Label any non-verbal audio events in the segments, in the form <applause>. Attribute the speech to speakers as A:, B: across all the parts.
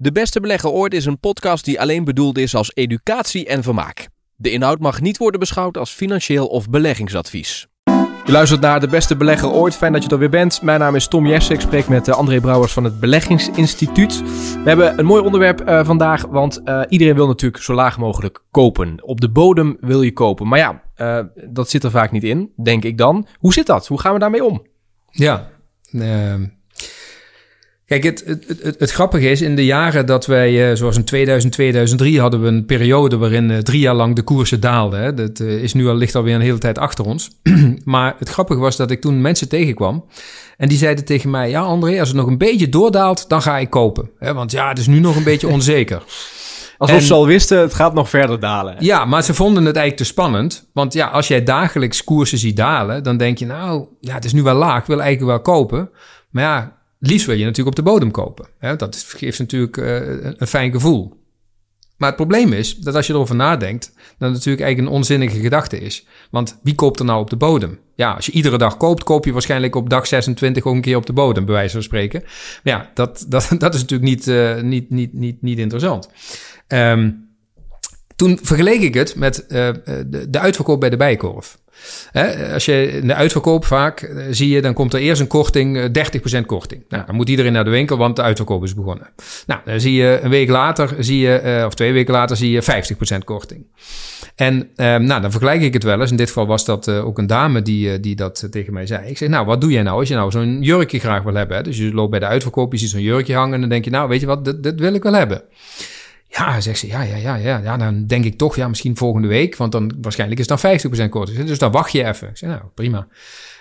A: De Beste Belegger Ooit is een podcast die alleen bedoeld is als educatie en vermaak. De inhoud mag niet worden beschouwd als financieel of beleggingsadvies. Je luistert naar De Beste Belegger Ooit. Fijn dat je er weer bent. Mijn naam is Tom Jessen. Ik spreek met uh, André Brouwers van het Beleggingsinstituut. We hebben een mooi onderwerp uh, vandaag, want uh, iedereen wil natuurlijk zo laag mogelijk kopen. Op de bodem wil je kopen. Maar ja, dat zit er vaak niet in, denk ik dan. Hoe zit dat? Hoe gaan we daarmee om?
B: Ja, Kijk, het, het, het, het, grappige is, in de jaren dat wij, zoals in 2000, 2003, hadden we een periode waarin drie jaar lang de koersen daalden. Hè. Dat is nu al, ligt alweer een hele tijd achter ons. <clears throat> maar het grappige was dat ik toen mensen tegenkwam en die zeiden tegen mij, ja André, als het nog een beetje doordaalt, dan ga ik kopen. Hè, want ja, het is nu nog een beetje onzeker. <laughs>
A: Alsof en, ze al wisten, het gaat nog verder dalen.
B: Ja, maar ze vonden het eigenlijk te spannend. Want ja, als jij dagelijks koersen ziet dalen, dan denk je, nou, ja, het is nu wel laag, ik wil eigenlijk wel kopen. Maar ja, liefst wil je natuurlijk op de bodem kopen. Hè? Dat geeft natuurlijk uh, een fijn gevoel. Maar het probleem is dat als je erover nadenkt, dat natuurlijk eigenlijk een onzinnige gedachte is. Want wie koopt er nou op de bodem? Ja, als je iedere dag koopt, koop je waarschijnlijk op dag 26 ook een keer op de bodem, bij wijze van spreken. Maar ja, dat, <laughs> dat, dat is natuurlijk niet, uh, niet, niet, niet, niet interessant. Um, toen vergeleek ik het met uh, de, de uitverkoop bij de bijkorf. Hè, als je in de uitverkoop vaak uh, zie je, dan komt er eerst een korting, uh, 30% korting. Nou, dan moet iedereen naar de winkel, want de uitverkoop is begonnen. Nou, dan zie je een week later, zie je, uh, of twee weken later, zie je 50% korting. En nou, dan vergelijk ik het wel eens. In dit geval was dat ook een dame die, die dat tegen mij zei. Ik zeg, nou, wat doe jij nou als je nou zo'n jurkje graag wil hebben? Dus je loopt bij de uitverkoop, je ziet zo'n jurkje hangen en dan denk je, nou, weet je wat, dit, dit wil ik wel hebben. Ja, zegt ze, ja, ja, ja, ja, ja. Dan denk ik toch, ja, misschien volgende week. Want dan waarschijnlijk is dan 50% korting. Dus dan wacht je even. Ik zeg, nou, prima.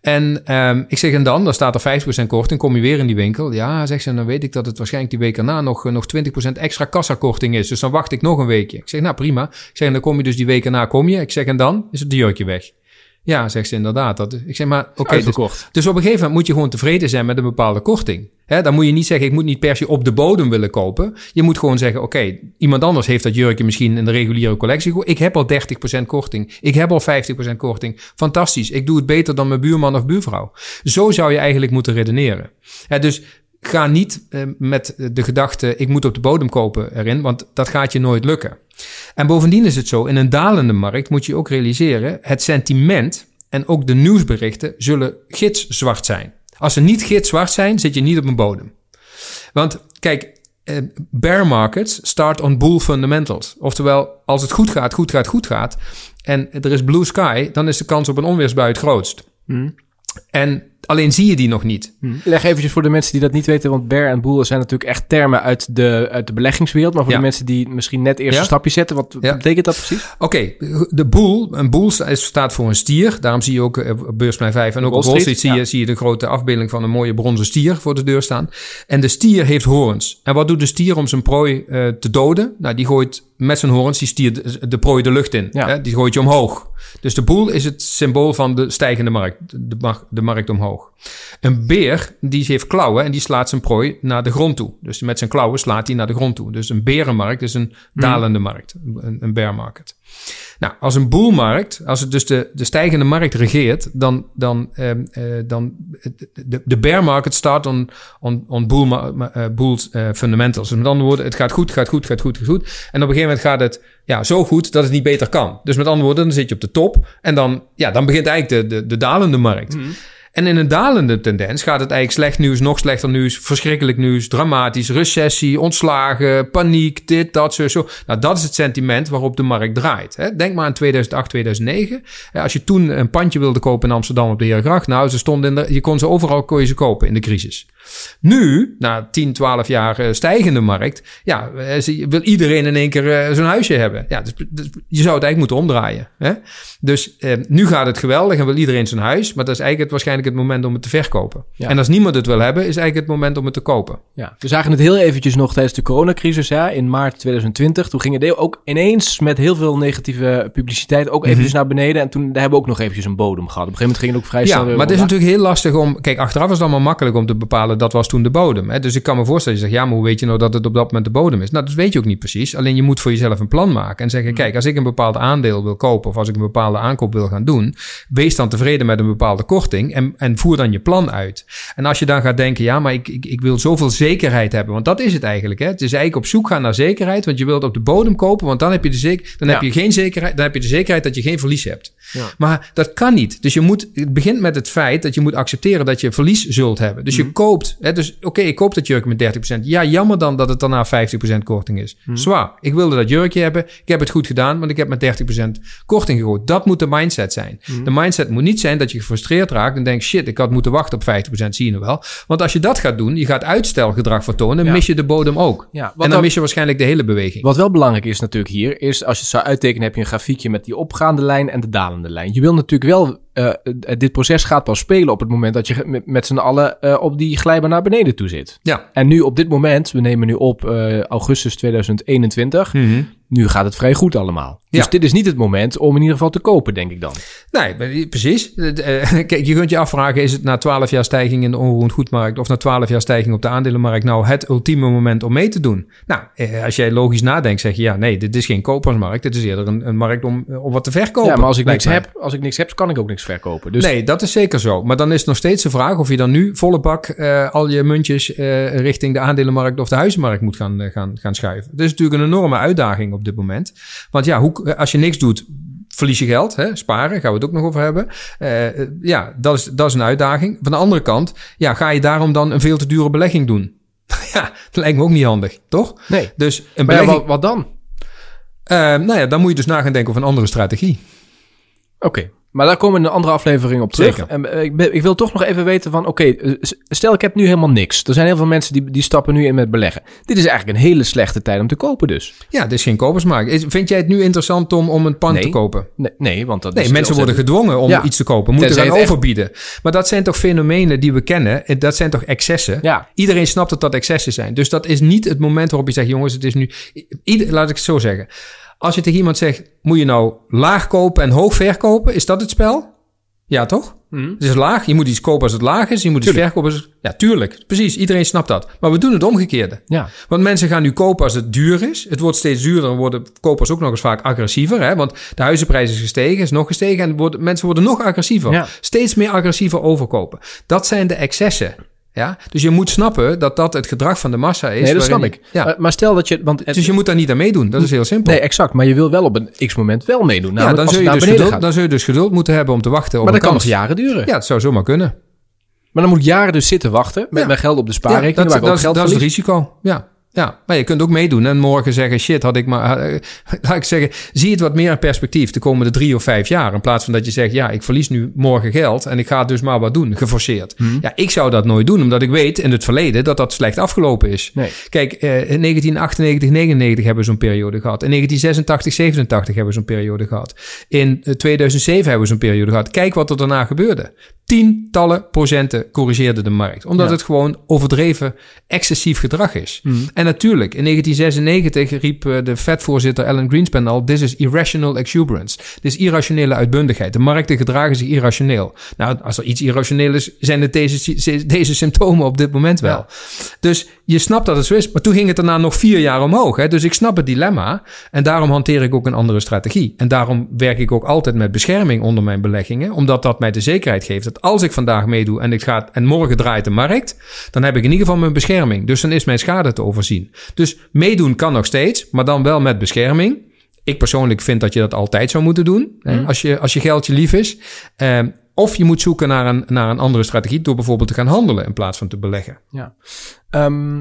B: En um, ik zeg, en dan, dan staat er 50% korting, kom je weer in die winkel. Ja, zegt ze, dan weet ik dat het waarschijnlijk die week erna nog, nog 20% extra kassakorting is. Dus dan wacht ik nog een weekje. Ik zeg, nou prima. Ik zeg, en dan kom je dus die week erna, kom je. Ik zeg, en dan is het jurkje weg. Ja, zegt ze inderdaad. Dat, ik zeg maar, oké. Okay, dus, dus, op een gegeven moment moet je gewoon tevreden zijn met een bepaalde korting. Dan moet je niet zeggen, ik moet niet per se op de bodem willen kopen. Je moet gewoon zeggen, oké, iemand anders heeft dat jurkje misschien in de reguliere collectie. Ik heb al 30% korting. Ik heb al 50% korting. Fantastisch. Ik doe het beter dan mijn buurman of buurvrouw. Zo zou je eigenlijk moeten redeneren. Dus ga niet uh, met de gedachte, ik moet op de bodem kopen erin, want dat gaat je nooit lukken. En bovendien is het zo, in een dalende markt moet je ook realiseren, het sentiment en ook de nieuwsberichten zullen gitzwart zijn. Als ze niet gitzwart zijn, zit je niet op een bodem. Want kijk, eh, bear markets start on bull fundamentals. Oftewel, als het goed gaat, goed gaat, goed gaat, en er is blue sky, dan is de kans op een onweersbui het grootst. Hmm. En Alleen zie je die nog niet.
A: Hm. Leg eventjes voor de mensen die dat niet weten, want bear en bull zijn natuurlijk echt termen uit de, uit de beleggingswereld. Maar voor de mensen die misschien net eerst ja. een stapje zetten, wat ja. betekent dat precies?
B: Oké, okay. de bull, een bull staat voor een stier. Daarom zie je ook op eh, beursplein 5 en ook op Wall Street zie, je, zie je de grote afbeelding van een mooie bronzen stier voor de deur staan. En de stier heeft horens. En wat doet de stier om zijn prooi uh, te doden? Nou, die gooit met zijn horens die stier de, de prooi de lucht in. Hè? Die gooit je omhoog. Dus de boel is het symbool van de stijgende markt, de, de markt omhoog. Een beer, die heeft klauwen en die slaat zijn prooi naar de grond toe. Dus met zijn klauwen slaat hij naar de grond toe. Dus een berenmarkt is een dalende markt, een, een bear market. Nou, als een boelmarkt, als het dus de, de stijgende markt regeert, dan, dan, uh, uh, dan de, de bear market start on, on, on boel, uh, boel fundamentals. Dus met andere woorden, het gaat goed, gaat goed, gaat goed, gaat goed. En op een gegeven moment gaat het ja, zo goed dat het niet beter kan. Dus met andere woorden, dan zit je op de top en dan, ja, dan begint eigenlijk de, de, de dalende markt. Mm. En in een dalende tendens gaat het eigenlijk slecht nieuws, nog slechter nieuws, verschrikkelijk nieuws, dramatisch, recessie, ontslagen, paniek, dit, dat, zo, zo. Nou, dat is het sentiment waarop de markt draait. Hè. Denk maar aan 2008, 2009. Als je toen een pandje wilde kopen in Amsterdam op de Heergracht, nou, ze stonden in de, je kon ze overal ze kopen in de crisis. Nu, na 10, 12 jaar uh, stijgende markt, ja, uh, wil iedereen in één keer uh, zo'n huisje hebben. Ja, dus, dus, je zou het eigenlijk moeten omdraaien. Hè? Dus nu gaat het geweldig en wil iedereen zijn huis, maar dat is eigenlijk het, waarschijnlijk het moment om het te verkopen. Ja. En als niemand het wil hebben, is eigenlijk het moment om het te kopen.
A: Ja, we zagen het heel eventjes nog tijdens de coronacrisis ja, in maart 2020. Toen ging het ook ineens met heel veel negatieve publiciteit ook eventjes mm -hmm. naar beneden. En toen hebben we ook nog eventjes een bodem gehad. Op een gegeven moment ging het ook vrij snel
B: Ja, maar het is natuurlijk heel lastig om... Kijk, achteraf is het allemaal makkelijk om te bepalen dat was toen de bodem. Hè? Dus ik kan me voorstellen, je zegt, ja, maar hoe weet je nou dat het op dat moment de bodem is? Nou, dat weet je ook niet precies. Alleen je moet voor jezelf een plan maken en zeggen,
A: Hmm.
B: kijk, als ik een bepaald aandeel wil kopen of als ik een bepaalde aankoop wil gaan doen, wees dan tevreden met een bepaalde korting en, en voer dan je plan uit. En als je dan gaat denken, ja, maar ik, ik, ik wil zoveel zekerheid hebben, want dat is het eigenlijk. Hè? Het is eigenlijk op zoek gaan naar zekerheid, want je wilt op de bodem kopen, want dan heb je de zeker, dan
A: Ja.
B: heb je geen zekerheid, dan heb je de zekerheid dat je geen verlies hebt.
A: Ja.
B: Maar dat kan niet. Dus je moet, het begint met het feit dat je moet accepteren dat je verlies zult hebben. Dus je koopt, hè, dus oké, ik koop dat jurk met 30%. Ja, jammer dan dat het daarna 50% korting is. Zwaar. Ik wilde dat jurkje hebben. Ik heb het goed gedaan, want ik heb met 30% korting gegooid. Dat moet de mindset zijn. De mindset moet niet zijn dat je gefrustreerd raakt en denkt, shit, ik had moeten wachten op 50%, zie je nou wel. Want als je dat gaat doen, je gaat uitstelgedrag vertonen,
A: Ja.
B: mis je de bodem ook.
A: Ja,
B: en dan
A: dan-
B: mis je waarschijnlijk de hele beweging.
A: Wat wel belangrijk is natuurlijk hier, is als je het zou uittekenen, heb je een grafiekje met die opgaande lijn en de dalende lijn. Je wil natuurlijk wel, eh, eh, dit proces gaat pas spelen op het moment dat je met, z'n allen eh, op die glijbaan naar beneden toe zit.
B: Ja.
A: En nu op dit moment, we nemen nu op augustus 2021, nu gaat het vrij goed allemaal. Dus dit is niet het moment om in ieder geval te kopen, denk ik dan.
B: Nee, precies. Eh, <laughs> Kijk, je kunt je afvragen, is het na 12 jaar stijging in de onroerend goedmarkt of na 12 jaar stijging op de aandelenmarkt nou het ultieme moment om mee te doen? Nou, eh, als jij logisch nadenkt, zeg je ja, nee, dit is geen kopersmarkt. Dit is eerder een, een markt om, om wat te verkopen.
A: ja, maar als ik niks
B: mij.
A: heb, als ik niks heb, kan ik ook niks verkopen. Dus
B: Nee, dat is zeker zo. Maar dan is het nog steeds de vraag of je dan nu volle bak eh, al je muntjes richting de aandelenmarkt of de huizenmarkt moet gaan, gaan, gaan schuiven. Dat is natuurlijk een enorme uitdaging op dit moment. Want ja, hoe, als je niks doet, verlies je geld. Hè? Sparen, gaan we het ook nog over hebben. Eh, eh, ja, dat is, dat is een uitdaging. Van de andere kant, ja, ga je daarom dan een veel te dure belegging doen? <laughs> ja, dat lijkt me ook niet handig, toch?
A: nee.
B: Dus een
A: Maar ja, wat, wat dan?
B: eh, nou ja, dan moet je dus na gaan denken over een andere strategie.
A: Oké, maar daar komen we in een andere aflevering op terug.
B: Zeker.
A: En, eh, ik, ik wil toch nog even weten van, oké, eh, stel ik heb nu helemaal niks. Er zijn heel veel mensen die, die stappen nu in met beleggen. Dit is eigenlijk een hele slechte tijd om te kopen dus.
B: Ja, dit is geen kopersmarkt. Is- Vind jij het nu interessant, Tom, om een pand
A: Nee.
B: te kopen?
A: Nee, nee want dat
B: Nee,
A: is
B: mensen worden gedwongen om
A: Ja.
B: iets te kopen, moeten gaan
A: echt-
B: overbieden. Maar dat zijn toch fenomenen die we kennen? En Dat zijn toch excessen?
A: Ja.
B: Iedereen snapt dat dat excessen zijn. Dus dat is niet het moment waarop je zegt, jongens, het is nu... Ieder, laat ik het zo zeggen. Als je tegen iemand zegt, moet je nou laag kopen en hoog verkopen? Is dat het spel? Ja, toch?
A: Mhm.
B: Het is laag. Je moet iets kopen als het laag is. Je moet iets verkopen als... Ja, tuurlijk. Precies. Iedereen snapt dat. Maar we doen het omgekeerde.
A: Ja.
B: Want mensen gaan nu kopen als het duur is. Het wordt steeds duurder. Dan worden kopers ook nog eens vaak agressiever. Hè? Want de huizenprijs is gestegen, is nog gestegen. En worden, mensen worden nog agressiever.
A: Ja.
B: Steeds meer agressiever overkopen. Dat zijn de excessen. Ja? Dus je moet snappen dat dat het gedrag van de massa is.
A: Nee, dat snap ik.
B: Ja.
A: Maar, maar stel dat je... Want het,
B: dus je moet daar niet aan meedoen. Dat is heel simpel.
A: nee, exact. Maar je wil wel op een x-moment wel meedoen.
B: ja,
A: Namelijk
B: dan zul, je dus geduld,
A: gaat.
B: dan zul je dus geduld moeten hebben om te wachten op
A: Maar
B: een
A: dat kan nog jaren duren.
B: Ja, het zou zomaar kunnen.
A: Maar dan moet ik jaren dus zitten wachten met
B: Ja.
A: mijn geld op de
B: Ja,
A: spaarrekening.
B: dat,
A: waar ik
B: dat,
A: ook
B: is-
A: geld
B: dat is het risico. Ja. Ja, maar je kunt ook meedoen en morgen zeggen: shit, had ik maar. eh, <laughs> laat ik zeggen, zie het wat meer in perspectief de komende drie of vijf jaar. In plaats van dat je zegt: ja, ik verlies nu morgen geld en ik ga dus maar wat doen, geforceerd.
A: Mhm.
B: Ja, ik zou dat nooit doen, omdat ik weet in het verleden dat dat slecht afgelopen is.
A: Nee.
B: Kijk, eh, in 1998, 99 hebben we zo'n periode gehad. In 1986, 87 hebben we zo'n periode gehad. In eh, 2007 hebben we zo'n periode gehad. Kijk wat er daarna gebeurde. Tientallen procenten corrigeerde de markt. Omdat
A: Ja.
B: het gewoon overdreven excessief gedrag is.
A: Mhm.
B: En natuurlijk, in 1996 riep eh, de Fed-voorzitter Alan Greenspan al... This is irrational exuberance. Dit is irrationele uitbundigheid. De markten gedragen zich irrationeel. Nou, als er iets irrationeel is, zijn het deze, deze symptomen op dit moment wel.
A: Ja.
B: Dus je snapt dat het zo is. Maar toen ging het daarna nog vier jaar omhoog. Hè? Dus ik snap het dilemma. En daarom hanteer ik ook een andere strategie. En daarom werk ik ook altijd met bescherming onder mijn beleggingen. Omdat dat mij de zekerheid geeft dat als ik vandaag meedoe en, ik ga, en morgen draait de markt... dan heb ik in ieder geval mijn bescherming. Dus dan is mijn schade te overzien. Dus meedoen kan nog steeds, maar dan wel met bescherming. Ik persoonlijk vind dat je dat altijd zou moeten doen. Hè?
A: Mhm.
B: Als, je, als je geld je lief is. Ehm, of je moet zoeken naar een, naar een andere strategie... door bijvoorbeeld te gaan handelen in plaats van te beleggen.
A: Ja. Ehm,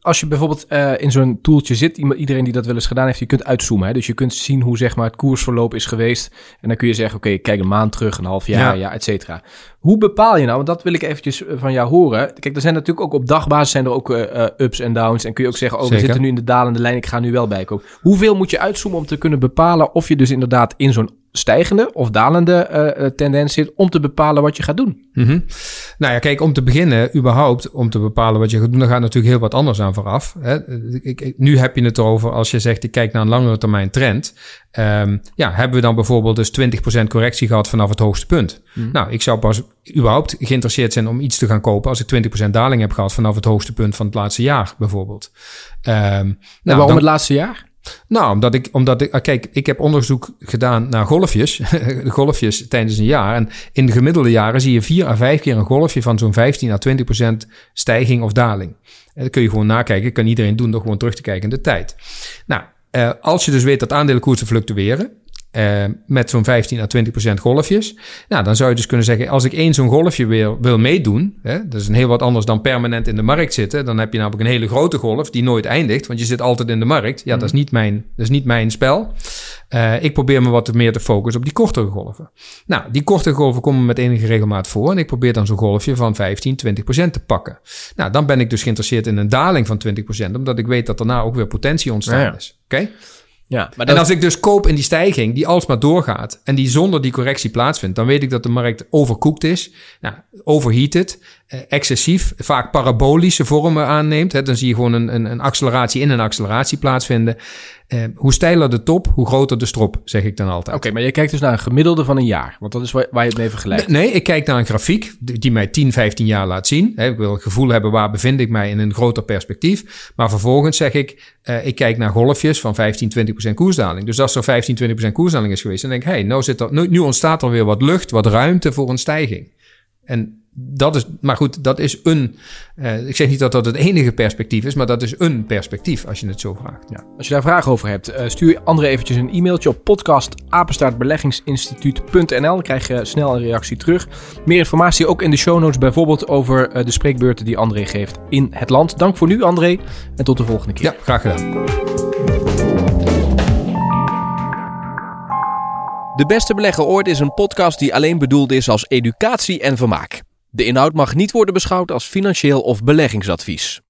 A: als je bijvoorbeeld eh, in zo'n toeltje zit, iedereen die dat wel eens gedaan heeft, je kunt uitzoomen. Hè? Dus je kunt zien hoe zeg maar, het koersverloop is geweest. En dan kun je zeggen, oké, kijk een maand terug, een half jaar, ja,
B: Ja.
A: et cetera. Hoe bepaal je nou, want dat wil ik eventjes eh, van jou horen. Kijk, er zijn natuurlijk ook op dagbasis zijn er ook eh, eh, ups en downs. En kun je ook zeggen, oh, we zitten nu in de dalende lijn, ik ga nu wel bijkomen. Hoeveel moet je uitzoomen om te kunnen bepalen of je dus inderdaad in zo'n stijgende of dalende uh, tendens zit om te bepalen wat je gaat doen?
B: Mm -hmm. Nou ja, kijk, om te beginnen, überhaupt om te bepalen wat je gaat doen, dan gaat natuurlijk heel wat anders aan vooraf. Hè. Ik, nu heb je het erover als je zegt, ik kijk naar een langere termijn trend. Um, ja, hebben we dan bijvoorbeeld dus 20% correctie gehad vanaf het hoogste punt? Mm. Nou, ik zou pas überhaupt geïnteresseerd zijn om iets te gaan kopen als ik 20% daling heb gehad vanaf het hoogste punt van het laatste jaar, bijvoorbeeld.
A: Um, nou, waarom dan, het laatste jaar?
B: Nou, omdat ik, omdat ik, ah, kijk, ik heb onderzoek gedaan naar golfjes, <laughs> golfjes tijdens een jaar. En in de gemiddelde jaren zie je vier à vijf keer een golfje van zo'n 15 à 20 procent stijging of daling. Dat kun je gewoon nakijken, kan iedereen doen door gewoon terug te kijken in de tijd. Nou, uh, als je dus weet dat aandelenkoersen fluctueren, uh, met zo'n 15 à 20 procent golfjes. Nou, dan zou je dus kunnen zeggen, als ik één zo'n golfje wil, wil meedoen, hè, dat is een heel wat anders dan permanent in de markt zitten. Dan heb je namelijk een hele grote golf die nooit eindigt, want je zit altijd in de markt. Ja, dat, is niet mijn, dat is niet mijn spel. Uh, ik probeer me wat meer te focussen op die kortere golven. Nou, die kortere golven komen met enige regelmaat voor. En ik probeer dan zo'n golfje van 15, 20 procent te pakken. Nou, dan ben ik dus geïnteresseerd in een daling van 20 procent, omdat ik weet dat daarna ook weer potentie ontstaan is. Oké? Ja, maar En als ik dus koop in die stijging die alsmaar doorgaat en die zonder die correctie plaatsvindt, dan weet ik dat de markt overkoekt is, nou, overheated, excessief, vaak parabolische vormen aanneemt. Hè, dan zie je gewoon een, een, een acceleratie in een acceleratie plaatsvinden. Uh, hoe steiler de top, hoe groter de strop, zeg ik dan altijd.
A: Oké, maar je kijkt dus naar een gemiddelde van een jaar. Want dat is waar, waar je het mee vergelijkt.
B: Nee, ik kijk naar een grafiek die mij 10, 15 jaar laat zien. ik wil het gevoel hebben waar bevind ik mij in een groter perspectief. Maar vervolgens zeg ik, uh, ik kijk naar golfjes van 15, 20 procent koersdaling. Dus als er 15, 20 procent koersdaling is geweest, dan denk ik, hey, nou, zit er, nu, nu ontstaat er weer wat lucht, wat ruimte voor een stijging. En dat is, maar goed, dat is een. Uh, ik zeg niet dat dat het enige perspectief is, maar dat is een perspectief als je het zo vraagt.
A: Ja. Als je daar vragen over hebt, uh, stuur André eventjes een e-mailtje op podcastapenleggingsinstituut.nl. Dan krijg je snel een reactie terug. Meer informatie ook in de show notes, bijvoorbeeld over uh, de spreekbeurten die André geeft in het land. Dank voor nu, André, en tot de volgende keer.
B: Ja, graag gedaan.
A: De Beste Belegger Ooit is een podcast die alleen bedoeld is als educatie en vermaak. De inhoud mag niet worden beschouwd als financieel of beleggingsadvies.